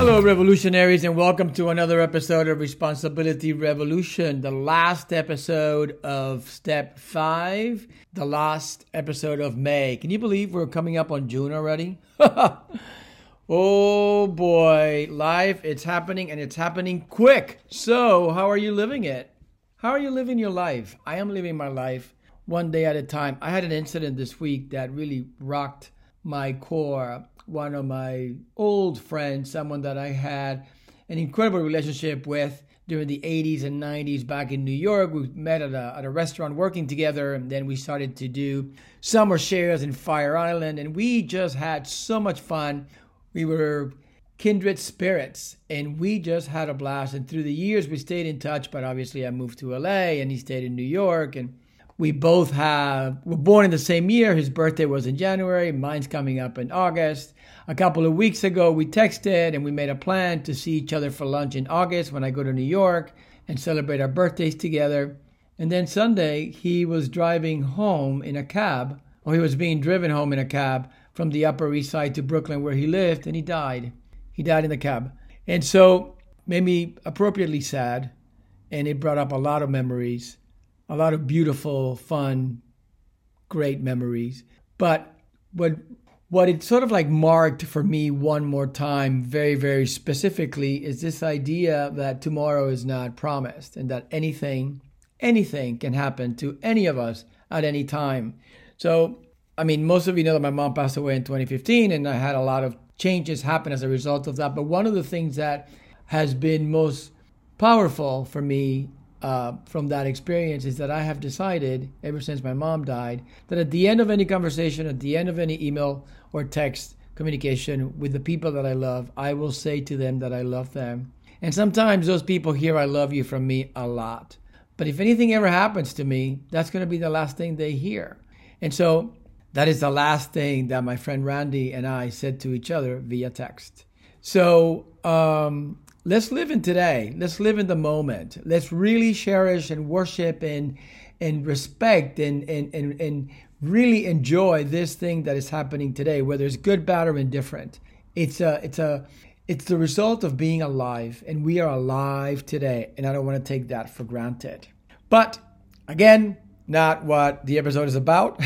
Hello, revolutionaries, and welcome to another episode of Responsibility Revolution, the last episode of Step 5, the last episode of May. Can you believe we're coming up on June already? oh boy, life, it's happening and it's happening quick. So, how are you living it? How are you living your life? I am living my life one day at a time. I had an incident this week that really rocked my core one of my old friends, someone that I had an incredible relationship with during the 80s and 90s back in New York. We met at a, at a restaurant working together, and then we started to do summer shares in Fire Island, and we just had so much fun. We were kindred spirits, and we just had a blast. And through the years, we stayed in touch, but obviously, I moved to LA, and he stayed in New York, and we both have were born in the same year. His birthday was in January. Mine's coming up in August. A couple of weeks ago, we texted and we made a plan to see each other for lunch in August when I go to New York and celebrate our birthdays together. And then Sunday, he was driving home in a cab, or he was being driven home in a cab from the Upper East Side to Brooklyn where he lived, and he died. He died in the cab. And so made me appropriately sad, and it brought up a lot of memories a lot of beautiful, fun, great memories. But what what it sort of like marked for me one more time, very, very specifically, is this idea that tomorrow is not promised and that anything, anything can happen to any of us at any time. So, I mean, most of you know that my mom passed away in 2015 and I had a lot of changes happen as a result of that. But one of the things that has been most powerful for me uh, from that experience is that I have decided, ever since my mom died, that at the end of any conversation, at the end of any email or text communication with the people that I love, I will say to them that I love them. And sometimes those people hear I love you from me a lot. But if anything ever happens to me, that's going to be the last thing they hear. And so that is the last thing that my friend Randy and I said to each other via text. So um, let's live in today. Let's live in the moment. Let's really cherish and worship and and respect and and and, and really enjoy this thing that is happening today, whether it's good, bad, or indifferent. It's a it's a it's the result of being alive, and we are alive today, and I don't want to take that for granted. But again, not what the episode is about.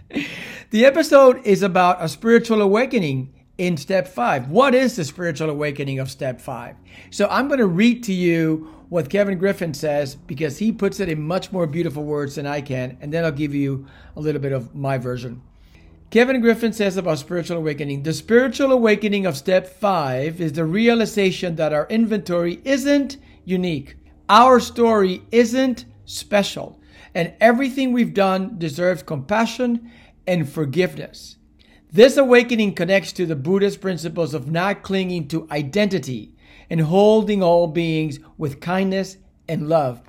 the episode is about a spiritual awakening in step five. What is the spiritual awakening of step five? So I'm going to read to you what Kevin Griffin says because he puts it in much more beautiful words than I can, and then I'll give you a little bit of my version. Kevin Griffin says about spiritual awakening the spiritual awakening of step five is the realization that our inventory isn't unique, our story isn't special, and everything we've done deserves compassion and forgiveness. This awakening connects to the Buddhist principles of not clinging to identity and holding all beings with kindness and love.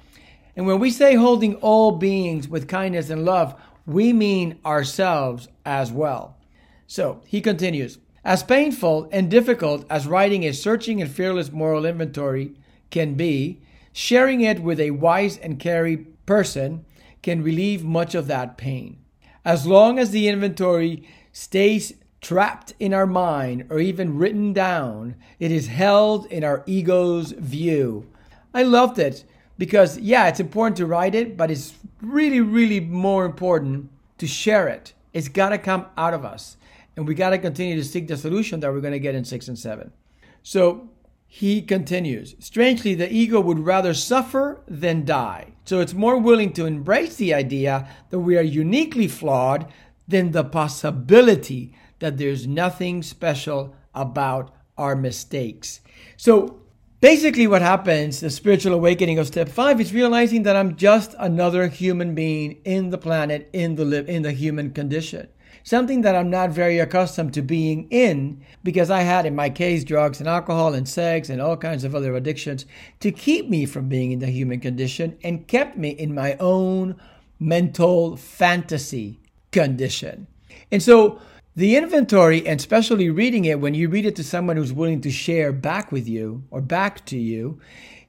And when we say holding all beings with kindness and love, we mean ourselves as well. So he continues As painful and difficult as writing a searching and fearless moral inventory can be, sharing it with a wise and caring person can relieve much of that pain. As long as the inventory stays trapped in our mind or even written down, it is held in our ego's view. I loved it because, yeah, it's important to write it, but it's really, really more important to share it. It's got to come out of us. And we got to continue to seek the solution that we're going to get in six and seven. So he continues Strangely, the ego would rather suffer than die. So it's more willing to embrace the idea that we are uniquely flawed than the possibility that there's nothing special about our mistakes. So basically, what happens, the spiritual awakening of step five, is realizing that I'm just another human being in the planet, in the in the human condition. something that I'm not very accustomed to being in because I had, in my case, drugs and alcohol and sex and all kinds of other addictions to keep me from being in the human condition and kept me in my own mental fantasy condition. And so the inventory, and especially reading it when you read it to someone who's willing to share back with you or back to you,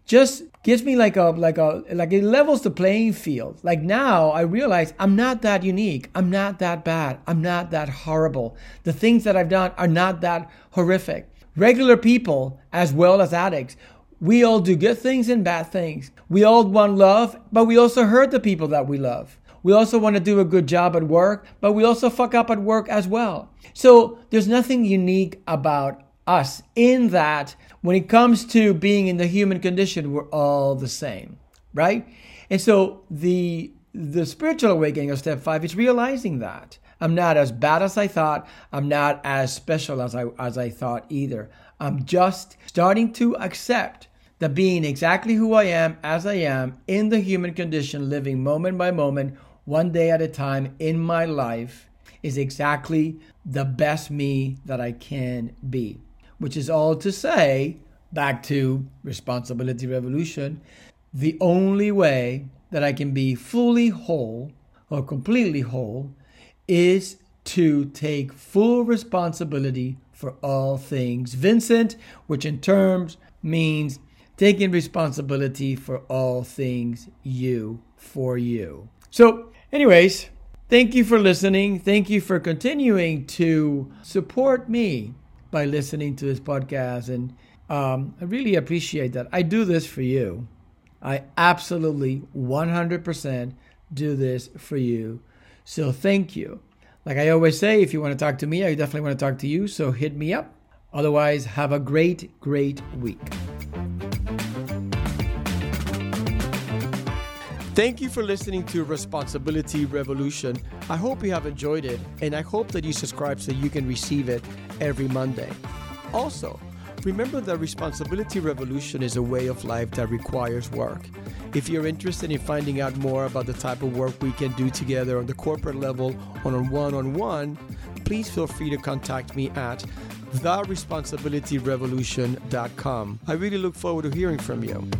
just gives me like a like a like it levels the playing field. Like now I realize I'm not that unique. I'm not that bad. I'm not that horrible. The things that I've done are not that horrific. Regular people as well as addicts we all do good things and bad things. We all want love, but we also hurt the people that we love. We also want to do a good job at work, but we also fuck up at work as well. So there's nothing unique about us in that when it comes to being in the human condition, we're all the same, right? And so the the spiritual awakening of step five is realizing that I'm not as bad as I thought. I'm not as special as I as I thought either. I'm just starting to accept that being exactly who I am as I am in the human condition, living moment by moment, one day at a time in my life is exactly the best me that I can be. Which is all to say, back to responsibility revolution, the only way that I can be fully whole or completely whole is to take full responsibility for all things Vincent, which in terms means taking responsibility for all things you for you. So, anyways, thank you for listening. Thank you for continuing to support me by listening to this podcast. And um, I really appreciate that. I do this for you. I absolutely 100% do this for you. So thank you. Like I always say, if you want to talk to me, I definitely want to talk to you. So hit me up. Otherwise, have a great, great week. Thank you for listening to Responsibility Revolution. I hope you have enjoyed it, and I hope that you subscribe so you can receive it every Monday. Also, remember that Responsibility Revolution is a way of life that requires work. If you're interested in finding out more about the type of work we can do together on the corporate level or on a one on one, please feel free to contact me at theresponsibilityrevolution.com. I really look forward to hearing from you.